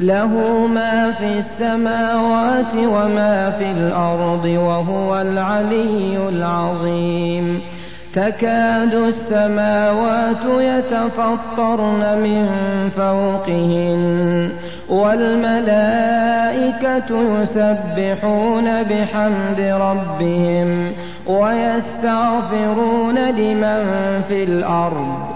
له ما في السماوات وما في الأرض وهو العلي العظيم. تكاد السماوات يتفطرن من فوقهن والملائكة يسبحون بحمد ربهم ويستغفرون لمن في الأرض.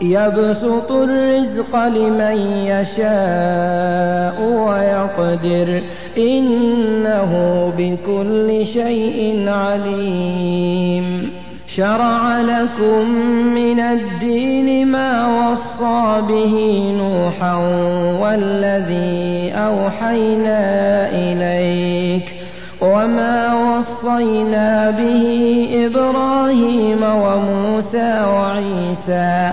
يبسط الرزق لمن يشاء ويقدر. إنه بكل شيء عليم. شرع لكم من الدين ما وصى به نوحا والذي أوحينا إليك. وما وصينا به إبراهيم وموسى وعيسى.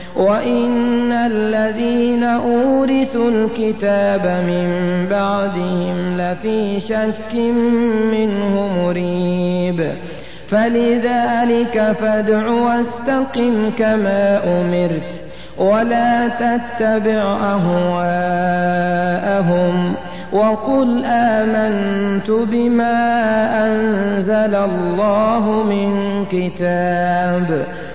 وإن الذين أورثوا الكتاب من بعدهم لفي شك منه مريب فلذلك فادع واستقم كما أمرت ولا تتبع أهواءهم وقل آمنت بما أنزل الله من كتاب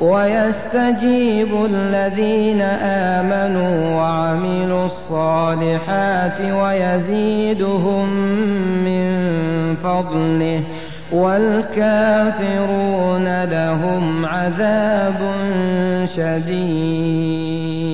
ويستجيب الذين آمنوا وعملوا الصالحات ويزيدهم من فضله والكافرون لهم عذاب شديد.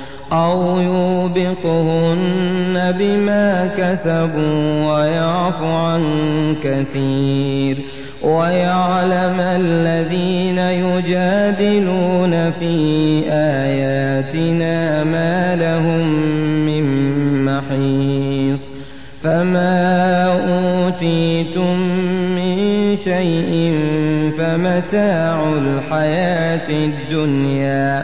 أو يوبقهن بما كسبوا ويعفو عن كثير ويعلم الذين يجادلون في آياتنا ما لهم من محيص فما أوتيتم من شيء فمتاع الحياة الدنيا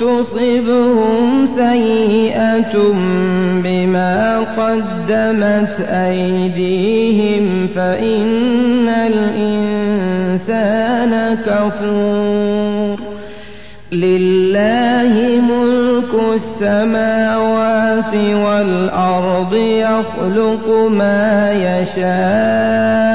تصبهم سيئة بما قدمت أيديهم فإن الإنسان كفور. لله ملك السماوات والأرض يخلق ما يشاء.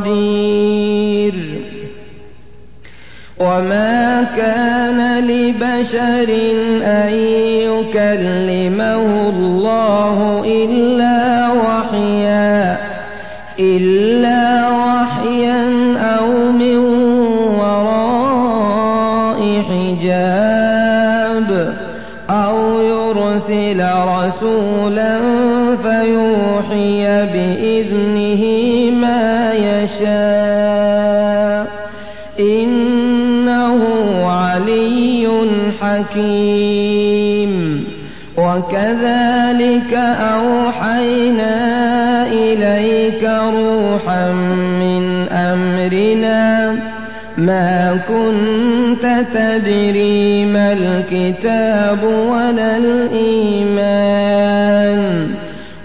قدير. وما كان لبشر أن يكلمه الله يشاء. إنه علي حكيم. وكذلك أوحينا إليك روحا من أمرنا. ما كنت تدري ما الكتاب ولا الإيمان.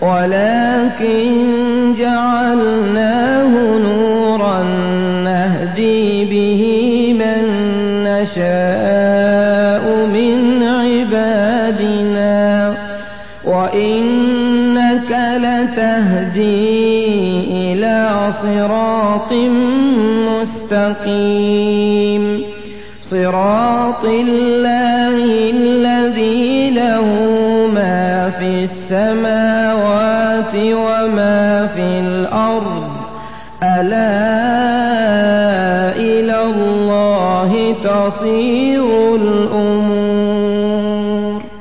ولكن جعلناه نورا نهدي به من نشاء من عبادنا. وإنك لتهدي إلى صراط مستقيم. صراط الله الذي له ما في السماوات وما في الأرض ألا إلى الله تصير الأمور